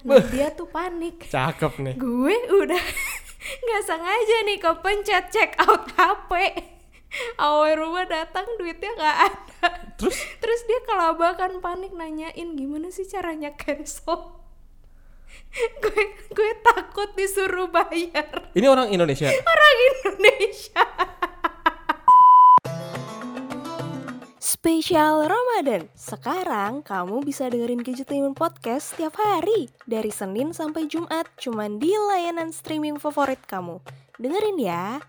Nah, dia tuh panik. Cakep nih. Gue udah nggak sengaja nih kepencet check out HP. Awal rumah datang duitnya nggak ada. Terus Terus dia kelabakan panik nanyain gimana sih caranya cancel. gue gue takut disuruh bayar ini orang Indonesia. orang Indonesia. Spesial Ramadan. Sekarang kamu bisa dengerin Gadgetainment Podcast setiap hari dari Senin sampai Jumat cuman di layanan streaming favorit kamu. Dengerin ya.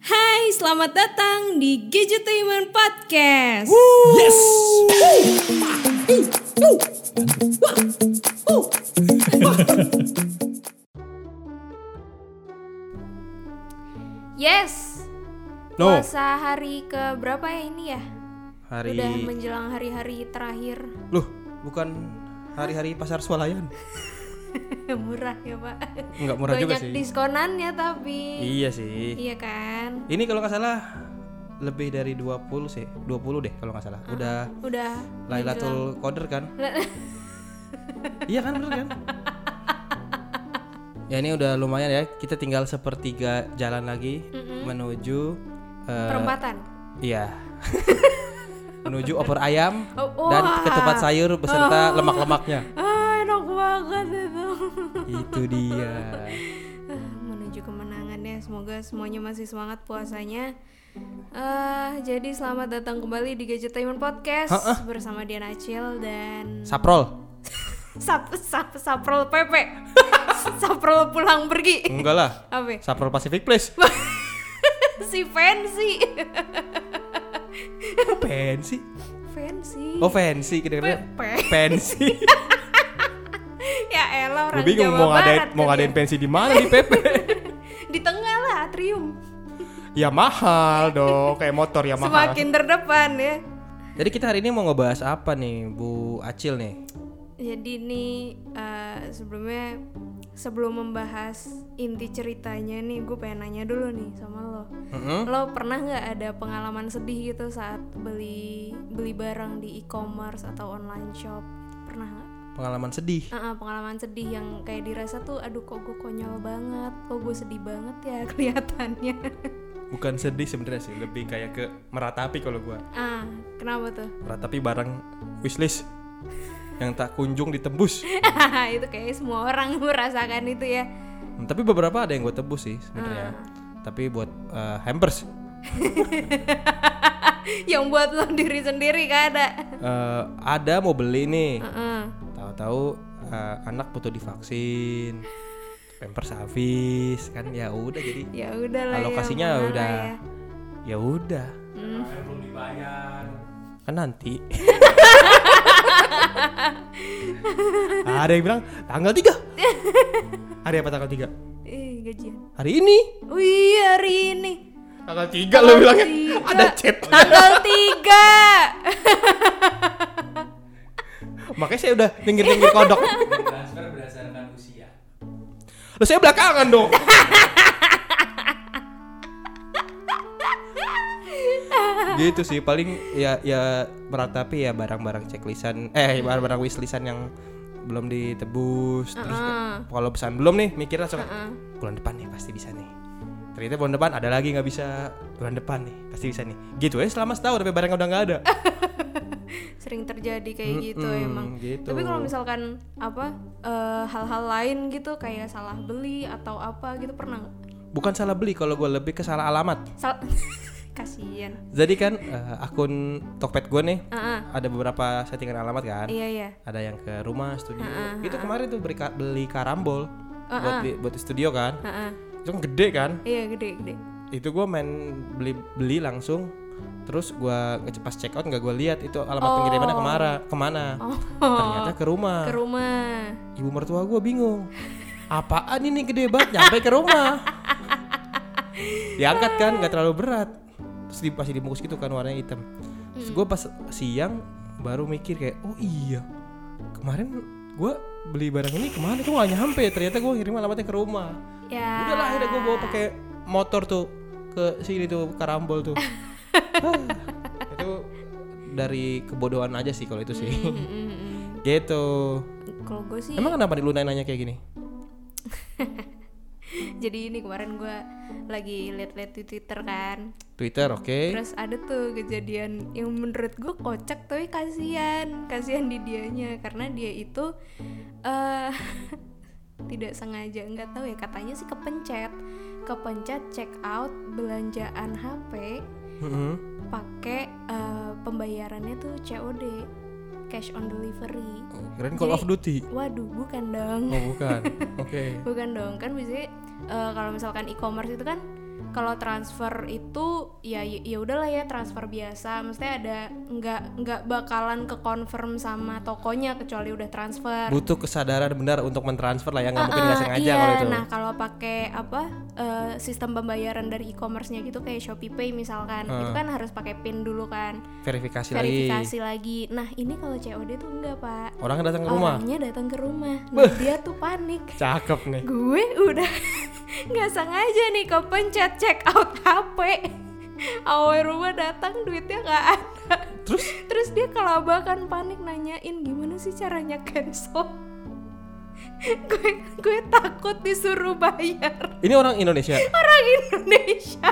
Hai, selamat datang di Gadgetainment Podcast. Yes. Yes. No. Puasa hari ke berapa ya ini ya? Hari Udah menjelang hari-hari terakhir. Loh, bukan hari-hari pasar swalayan. Murah ya, Pak. Enggak murah juga Banyak sih. diskonannya tapi. Iya sih. Iya kan? Ini kalau nggak salah lebih dari 20 sih. 20 deh kalau nggak salah. Udah Udah Lailatul Qadar kan? iya kan bener kan? ya ini udah lumayan ya. Kita tinggal sepertiga jalan lagi menuju eh, perempatan. Iya. menuju opor ayam Oh, dan wah. ketupat sayur beserta lemak-lemaknya. Ah, enak banget itu. Itu dia. Ah, Menuju kemenangan ya. Semoga semuanya masih semangat puasanya. Ah, jadi selamat datang kembali di Gadgetainment Podcast bersama Dian Acil dan Saprol. Sap, sap, Saprol Pepe. Saprol pulang pergi. Enggak lah. Apa? Saprol Pacific Place. si fancy. Kok fancy? fancy. Oh fancy kedengarannya Pepe. fancy. ya elah orang Gue bingung Jawa mau ngadain Barat mau kan ngadain ya. pensi di mana di PP. di tengah lah atrium. ya mahal dong, kayak motor ya mahal. Semakin terdepan ya. Jadi kita hari ini mau ngebahas apa nih, Bu Acil nih? Jadi nih eh, sebelumnya sebelum membahas inti ceritanya nih gue pengen nanya dulu nih sama lo. Mm-mm. Lo pernah nggak ada pengalaman sedih gitu saat beli beli barang di e-commerce atau online shop? Pernah nggak? Pengalaman sedih. Ah, pengalaman sedih yang kayak dirasa tuh aduh kok gue konyol banget, kok gue sedih banget ya kelihatannya. Bukan sedih sebenarnya sih, lebih kayak ke meratapi kalau gua. ah, kenapa tuh? Meratapi barang wishlist yang tak kunjung ditembus. itu kayak semua orang merasakan itu ya. Hmm, tapi beberapa ada yang gue tebus sih sebenarnya. Tapi buat eh, hampers yang buat lo diri sendiri gak ada. eh, ada mau beli nih. Heeh. Tahu-tahu eh, anak butuh divaksin. Pampers habis kan ya udah jadi Ya udah lah alokasinya ya, udah ya. ya udah Hmm. kan nanti ada yang bilang tanggal 3 hari apa tanggal 3 Ih, gajian. hari ini Wih, hari ini. tanggal 3 lo bilangnya tiga. ada chat Tanggal 3. makanya saya udah dengar-dengar kodok transfer berdasarkan usia. lo saya belakangan dong gitu sih. Paling ya ya meratapi ya barang-barang checklistan eh barang-barang wishlistan yang belum ditebus. Terus kayak, kalau pesan belum nih mikir langsung bulan depan nih pasti bisa nih. Ternyata bulan depan ada lagi nggak bisa. Bulan depan nih pasti bisa nih. Gitu ya selama setahun tapi barangnya udah nggak ada. Sering terjadi kayak gitu Mm-mm, emang. gitu. Tapi kalau misalkan apa eh, hal-hal lain gitu kayak salah beli atau apa gitu pernah bukan salah beli kalau gue lebih ke salah alamat. Sal kasian. jadi kan eh, akun Tokped gue nih ah. ada beberapa settingan alamat kan? Iya iya. ada yang ke rumah studio. Itu kemarin tuh beli, beli karambol buat di, buat di studio kan? Ah. itu kan gede kan? Iya gede gede. itu gue main beli beli langsung terus gue ngecepas check out nggak gue lihat itu alamat pengirimannya ke mana. Ke mana ternyata ke rumah. Ke rumah. ibu mertua gue bingung apaan ini gede banget? Nyampe ke rumah. Diangkat kan nggak terlalu berat terus di, masih dibungkus gitu kan warnanya hitam terus gue pas siang baru mikir kayak oh iya kemarin gue beli barang ini ke mana kok gak nyampe ternyata gue ngirim alamatnya ke rumah Ya. udahlah akhirnya gue bawa pakai motor tuh ke sini tuh karambol tuh Ah, itu dari kebodohan aja sih kalau itu sih Mm, mm, mm. Gitu. Kalau gue sih Emang kenapa lu nanya kayak gini? jadi ini kemarin gue lagi liat-liat di Twitter kan. Twitter, oke. Terus ada tuh kejadian yang menurut gue kocak tapi kasihan, kasihan di dianya karena dia itu eh tidak sengaja nggak tahu ya katanya sih kepencet, kepencet check out belanjaan HP Mhm. pakai eh, pembayarannya tuh COD, cash on delivery. Oh, Keren Call of Duty. Waduh, bukan dong. Oh, bukan. Oke. Bukan dong, kan biasanya eh, kalau misalkan e-commerce itu kan kalau transfer itu ya ya udahlah ya transfer biasa, mesti ada nggak nggak bakalan ke confirm sama tokonya kecuali udah transfer. Butuh kesadaran benar untuk mentransfer lah ya, nggak mungkin nggak Ah, sengaja iya, kalau itu. nah kalau pakai apa eh, sistem pembayaran dari e-commerce-nya gitu kayak Shopee Pay misalkan, itu kan harus pakai PIN dulu kan, Verifikasi, verifikasi lagi. Nah ini kalau COD tuh enggak pak, lagi. Orang datang ke rumah. orangnya datang ke rumah, nah, dia tuh panik. Cakep nih. gue udah nggak sengaja nih kepencet check out HP awal rumah datang duitnya nggak ada Terus terus dia kelabakan panik nanyain gimana sih caranya cancel gue gue takut disuruh bayar ini orang Indonesia. orang Indonesia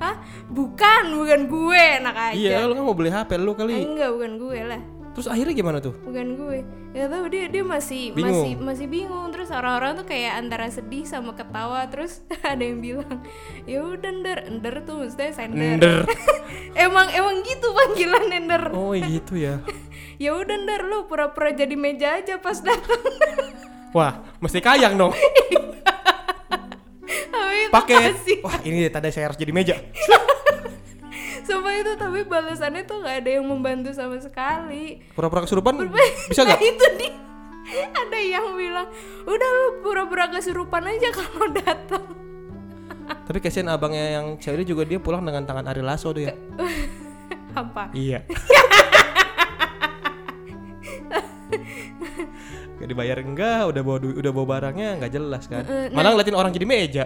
Hah? Bukan, bukan gue, enak aja. Iya, lu kan mau beli HP lu kali. enggak, bukan gue lah. Terus akhirnya gimana tuh? bukan gue ya tahu dia dia masih Bingung. masih masih bingung terus orang-orang tuh kayak antara sedih sama ketawa terus ada yang bilang ya udah ender ender tuh maksudnya sender Ender. emang emang gitu panggilan ender Oh gitu ya. ya udah ender lu pura-pura jadi meja aja pas datang Wah, mesti kayang dong. kasih Wah, ini tanda saya harus jadi meja. Sumpah itu tapi balasannya tuh nggak ada yang membantu sama sekali Pura-pura kesurupan bisa nah nggak? itu dia ada yang bilang udah lu pura-pura kesurupan aja kalau datang Tapi kasihan abangnya yang cewek juga dia pulang dengan tangan Ari Lasso tuh ya. apa Iya. Gak dibayar enggak, udah bawa du- udah bawa barangnya nggak jelas kan. Malah ngeliatin orang jadi meja.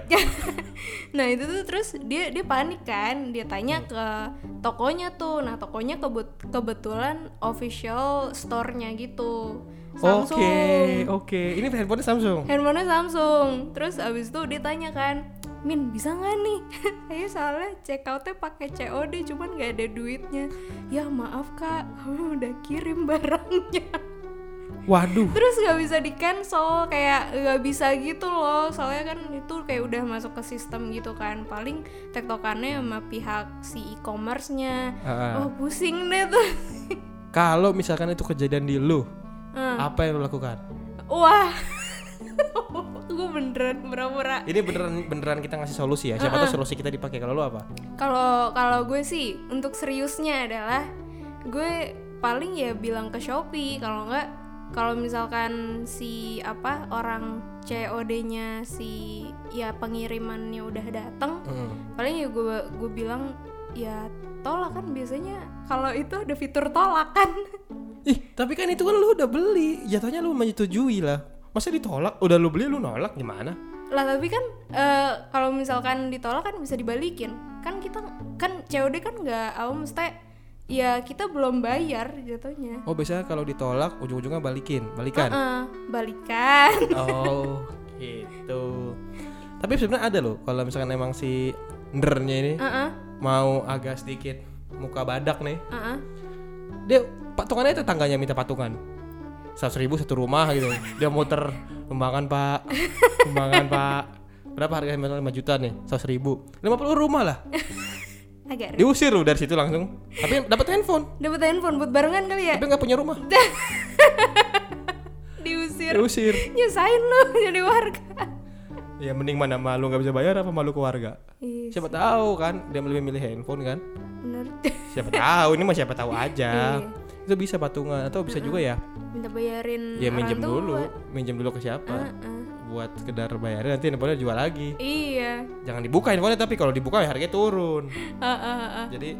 Nah itu tuh terus dia dia panik kan, dia tanya ke tokonya tuh, nah tokonya kebut kebetulan official store-nya gitu, Oke, Samsung, oke. Ini handphonenya Samsung. handphonenya Samsung. Terus abis itu dia tanya kan, Min bisa nggak nih? Ayo soalnya check outnya pakai COD, cuman nggak ada duitnya. Ya maaf kak, udah kirim barangnya. Waduh. Terus nggak bisa di cancel, kayak nggak bisa gitu loh. Soalnya kan itu kayak udah masuk ke sistem gitu kan. Paling tektokannya sama pihak si e-commerce-nya. Ah. Oh pusing deh tuh. Kalau misalkan itu kejadian di lu, Hmm. apa yang lu lakukan? Wah, gue beneran pura-pura. Ini beneran beneran kita ngasih solusi ya. Siapa tahu solusi kita dipakai. Kalau lu apa? Kalau kalau gue sih untuk seriusnya adalah gue paling ya bilang ke Shopee kalau nggak kalau misalkan si apa orang COD-nya si ya pengirimannya udah datang Hmm. paling ya gue gue bilang ya tolak kan biasanya kalau itu ada fitur tolak kan Ih, tapi kan itu kan lu udah beli. Jatuhnya lu menyetujui lah. Masa ditolak? Udah lu beli lu nolak gimana? lah tapi kan eh, kalau misalkan ditolak kan bisa dibalikin kan kita kan COD kan nggak apa mesti ya kita belum bayar jatuhnya Oh, biasanya kalau ditolak ujung-ujungnya balikin, balikan. Heeh, balikan Oh, gitu. Tapi sebenarnya ada loh kalau misalkan emang si ndernya ini Heeh, mau agak sedikit muka badak nih. heeh. Dia patungannya tetangganya minta patungan. Seratus ribu satu rumah gitu. Dia muter kembangan pak, kembangan pak. Berapa harganya 5 juta nih? Seratus ribu. 50 rumah lah. Agak Diusir loh dari situ langsung. Tapi dapat handphone. dapat handphone buat barengan kali ya Tapi nggak punya rumah. diusir Diusir. nyusahin lu jadi warga Ya mending mana malu nggak bisa bayar apa malu keluarga. Ih, Siapa tahu kan dia lebih milih handphone kan. bener Siapa tahu ini mah siapa tahu aja. Iya. Itu bisa patungan atau bisa juga ya. minta bayarin Ya minjem dulu, minjem dulu ke siapa. Heeh. Buat sekedar bayarin nanti handphonenya jual lagi. iya Jangan dibuka handphonenya tapi kalau dibuka ya harganya turun. Jadi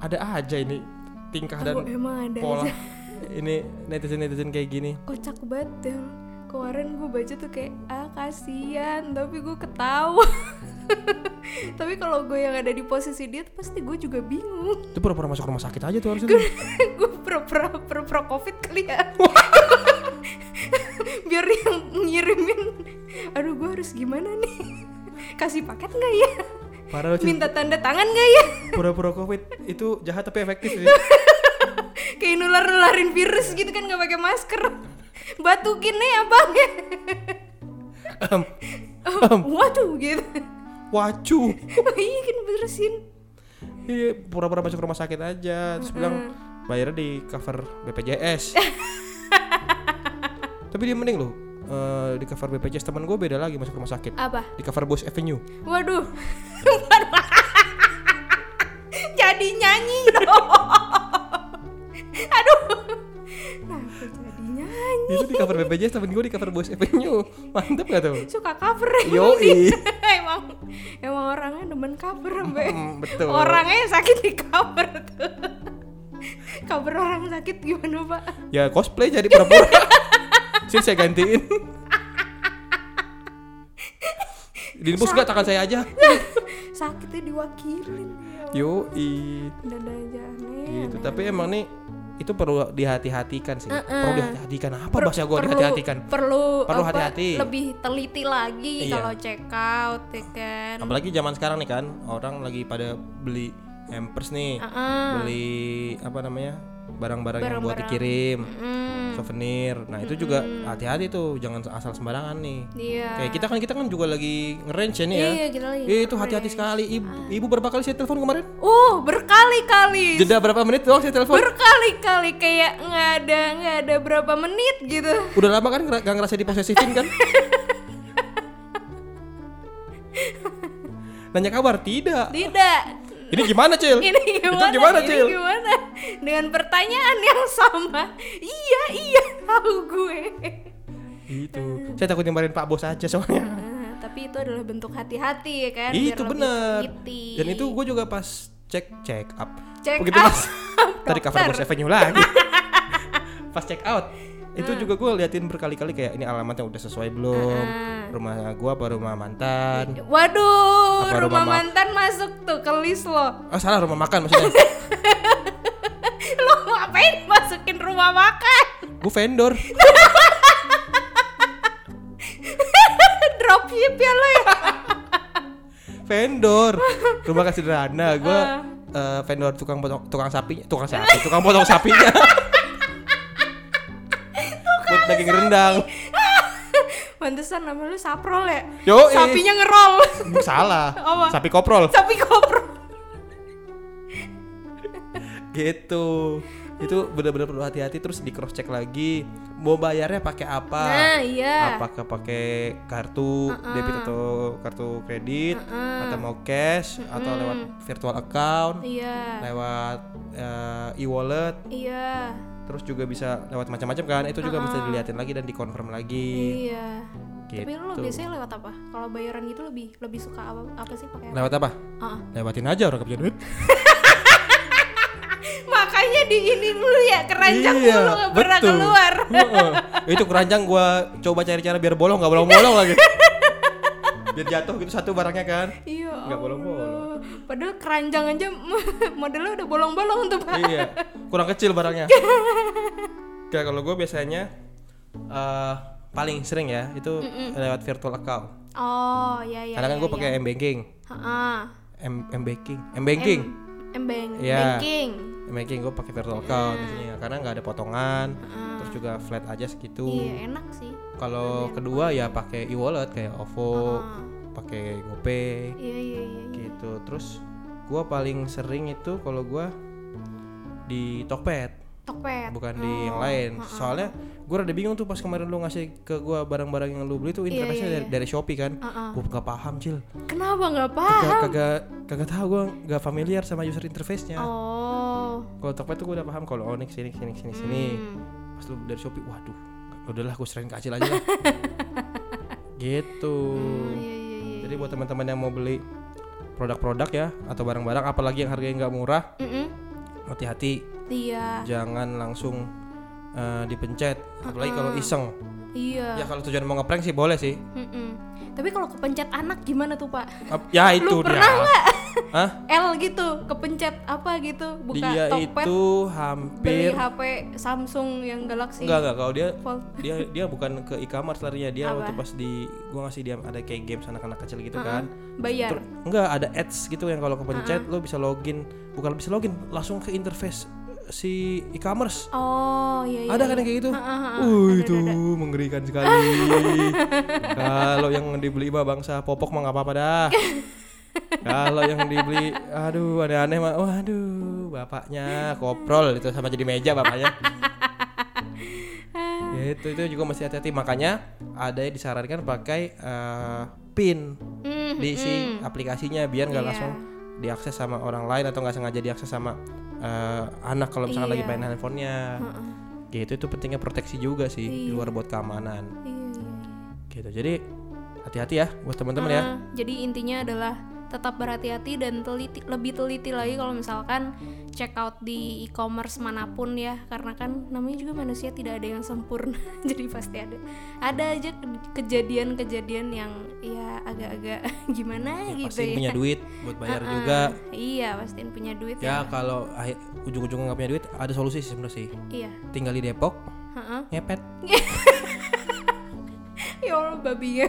ada aja ini tingkah dan emang ada pola aja. ini netizen-netizen kayak gini. kocak banget ya kemarin gue baca tuh kayak ah kasihan tapi gue ketawa Tapi kalau gue yang ada di posisi dia pasti gue juga bingung. Itu pura-pura masuk rumah sakit aja tuh harusnya. gue pura-pura pura-pura covid kali ya. Biar yang ngirimin. Aduh gue harus gimana nih? Kasih paket nggak ya? Parah. Minta tanda tangan nggak ya? Pura-pura covid itu jahat tapi efektif sih. Kayak nular-nularin virus gitu kan nggak pakai masker. Batukin nih abang Em, Waduh gitu. Wacu. iya kan bersin. Iya, pura-pura masuk rumah sakit aja terus bilang bayarnya di cover BPJS. Tapi dia mending loh eh, di cover BPJS teman gue beda lagi masuk rumah sakit. Apa? Di cover Bos Avenue. Waduh. jadi nyanyi dong. Aduh. Jadi nyanyi. Itu di cover BPJS temen gue di cover Bos Avenue. Mantep gak tuh? Suka cover Yoi. emang emang orangnya demen cover sampai Hmm, betul. orangnya yang sakit di cover tuh. cover orang sakit gimana pak? Ya cosplay jadi pura-pura. Sini saya gantiin. Dinbus gak tangan saya aja. Sakitnya diwakilin. Ya Yoi. Dada aja aneh. Gitu. aneh. Tapi emang nih itu perlu dihati-hatikan sih. Perlu dihati-hatikan. Apa Per- bahasa gue dihati-hatikan? Perlu Perlu hati-hati. Lebih teliti lagi Iya. kalau check out ya kan. Apalagi zaman sekarang nih kan orang lagi pada beli hampers nih, Heeh. beli apa namanya barang-barang yang buat dikirim, Mm, souvenir. Nah itu juga hati-hati tuh, jangan asal sembarangan nih. iya. Kayak kita kan kita kan juga lagi ngerange ya nih ya. Iya, kita lagi Eh, itu hati-hati sekali. Ibu, ibu berapa kali saya telepon kemarin? Uh, berkali-kali. Jeda berapa menit doang saya telepon? Berkali-kali kayak nggak ada nggak ada berapa menit gitu. Udah lama kan ngera- gak ngerasa diposesifin kan? Nanya kabar tidak. Tidak. Ini gimana, Cil? Ini gimana? Itu gimana, Ini Cil? gimana? Dengan pertanyaan yang sama. Iya, iya, tahu gue. Itu. Saya takut dimarahin Pak Bos aja soalnya. Nah, tapi itu adalah bentuk hati-hati ya kan. itu teliti. Dan itu gue juga pas cek check up. Check Begitu up. pas tadi cover Bos Avenue lagi. pas check out itu Hmm. juga gue liatin berkali-kali kayak ini alamatnya udah sesuai belum rumah gua apa rumah mantan Waduh, Apa rumah rumah ma- mantan masuk tuh ke list lo. oh salah rumah makan maksudnya Lo ngapain masukin rumah makan? gue vendor Dropship ya lo ya? vendor rumah kasih sederhana gue Ah. vendor tukang potong tukang sapi tukang sapi tukang potong sapinya daging rendang Pantesan nama lu saprol ya? Yoi. Sapinya ngerol. salah Apa? sapi koprol Sapi koprol. gitu itu bener-bener perlu hati-hati terus di cross check lagi mau bayarnya pakai apa Nah, iya. apakah pakai kartu debit atau kartu kredit atau mau cash atau lewat virtual account Iya. lewat eh, e-wallet Iya. Terus juga bisa lewat macam-macam kan itu juga mesti dilihatin lagi dan dikonfirm lagi Iya. Tapi lu Gitu. biasanya lewat apa? Kalau bayaran gitu lebih lebih suka apa apa sih pakai? lewat apa Ah. lewatin aja orang kerja duit Makanya di ini mulu ya keranjang Iya, mulu nggak pernah keluar. Heeh. itu keranjang gua coba cari cara biar bolong nggak bolong-bolong lagi biar jatuh gitu satu barangnya kan Iya. Nggak bolong-bolong. Padahal keranjang aja modelnya udah bolong-bolong tuh pak. iya kurang kecil barangnya Kayak kalau gue biasanya eh paling sering ya itu lewat virtual account Oh iya iya. karena kan iya, gue pakai m banking Heeh. m m banking m banking M bank Iya. banking. m banking gue pakai virtual account biasanya karena nggak ada potongan terus juga flat aja segitu Iya enak sih. Kalau kedua ya pakai e-wallet kayak OVO Ah. pakai GoPay Iya iya iya. iya. gitu terus gue paling sering itu kalau gue di Tokped Tokped. bukan di yang lain soalnya gue rada bingung tuh pas kemarin lu ngasih ke gue barang-barang yang lu beli tuh Iya, interface-nya iya, dari, dari Shopee kan Heeh. gue gak paham cil Kenapa kagak paham? kagak kagak tahu gue gak familiar sama user interface-nya Oh. kalau Tokped tuh gue udah paham kalau Onyx sini sini sini sini Hmm. pas lu dari Shopee waduh udahlah gue serahin ke Acil aja lah gitu Iya iya iya. jadi buat teman-teman yang mau beli produk-produk ya atau barang-barang apalagi yang harganya nggak murah Mm-mm. hati-hati Iya. jangan langsung eh, dipencet apalagi kalau iseng Iya. ya kalau tujuan mau ngeprank sih boleh sih Mm-mm. Tapi kalau kepencet anak gimana tuh pak? Ya itu Lu dia pernah nggak? Hah? L gitu, kepencet apa gitu, buka dia Tokped, itu beli hampir HP Samsung yang Galaxy. enggak enggak kalau dia Fold. dia dia bukan ke e-commerce larinya dia Apa? waktu pas di gua ngasih dia ada kayak games anak-anak kecil gitu kan Bayar. Ter- enggak ada ads gitu yang kalau kepencet lo bisa login bukan bisa login langsung ke interface si e-commerce Oh iya iya. ada kan yang kayak gitu uh itu mengerikan sekali kalau yang dibeli mah bangsa popok mah nggak apa-apa dah kalau yang dibeli aduh aneh-aneh mah. Waduh bapaknya koprol itu sama jadi meja bapaknya. Ya itu itu juga mesti hati-hati. Makanya ada yang disarankan pakai eh, pin Mhm, di si aplikasinya biar nggak Iya. langsung diakses sama orang lain atau nggak sengaja diakses sama eh, anak kalau misalnya lagi Iya. main handphonenya. Gitu itu pentingnya proteksi juga sih di luar buat keamanan. Iya, iya, iya. gitu. Jadi hati-hati ya buat teman-teman ya. Ah, Jadi intinya adalah tetap berhati-hati dan teliti, lebih teliti lagi kalau misalkan check out di e-commerce mana pun ya. Karena kan namanya juga manusia tidak ada yang sempurna jadi pasti ada. Ada aja ke- kejadian-kejadian yang ya agak-agak gimana gitu pasti ya. punya duit buat bayar Ah, juga. Iya pastiin punya duit ya ya, kalau akhir ujung-ujungnya nggak punya duit ada solusi sih sebenarnya sih. Iya. Tinggal di Depok Heeh. ngepet. Ya Allah babinya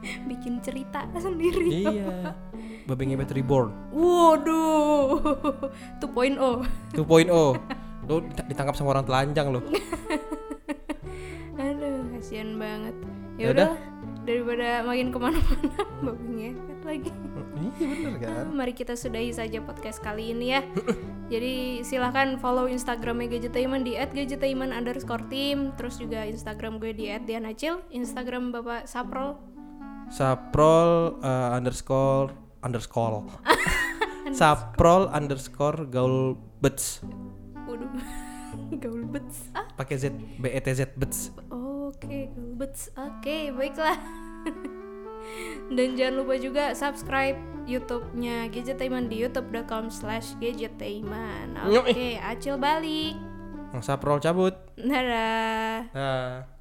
bikin cerita sendiri. Iya. Babi ngepet reborn waduh. 2.0 2.0 lo ditangkap sama orang telanjang lo Aduh, kasihan banget. Ya udah. daripada makin ke mana-mana, babi ngepet lagi. iya bener kan? Mari kita sudahi saja podcast kali ini ya. Jadi silahkan follow Instagramnya Gadgetainment di @gadgetainment underscore team, terus juga Instagram gue di @dianacil, Instagram Bapak Saprol, saprol eh, underscore underscore saprol underscore gaul bets waduh, gaul bets. Ah, pakai z b e t z bets oke, gaul bets. Oke, baiklah. Dan jangan lupa juga subscribe YouTube-nya Gadgetainment di youtube.com slash gadgetainment. Oke, acil balik. saprol cabut Dadah. nah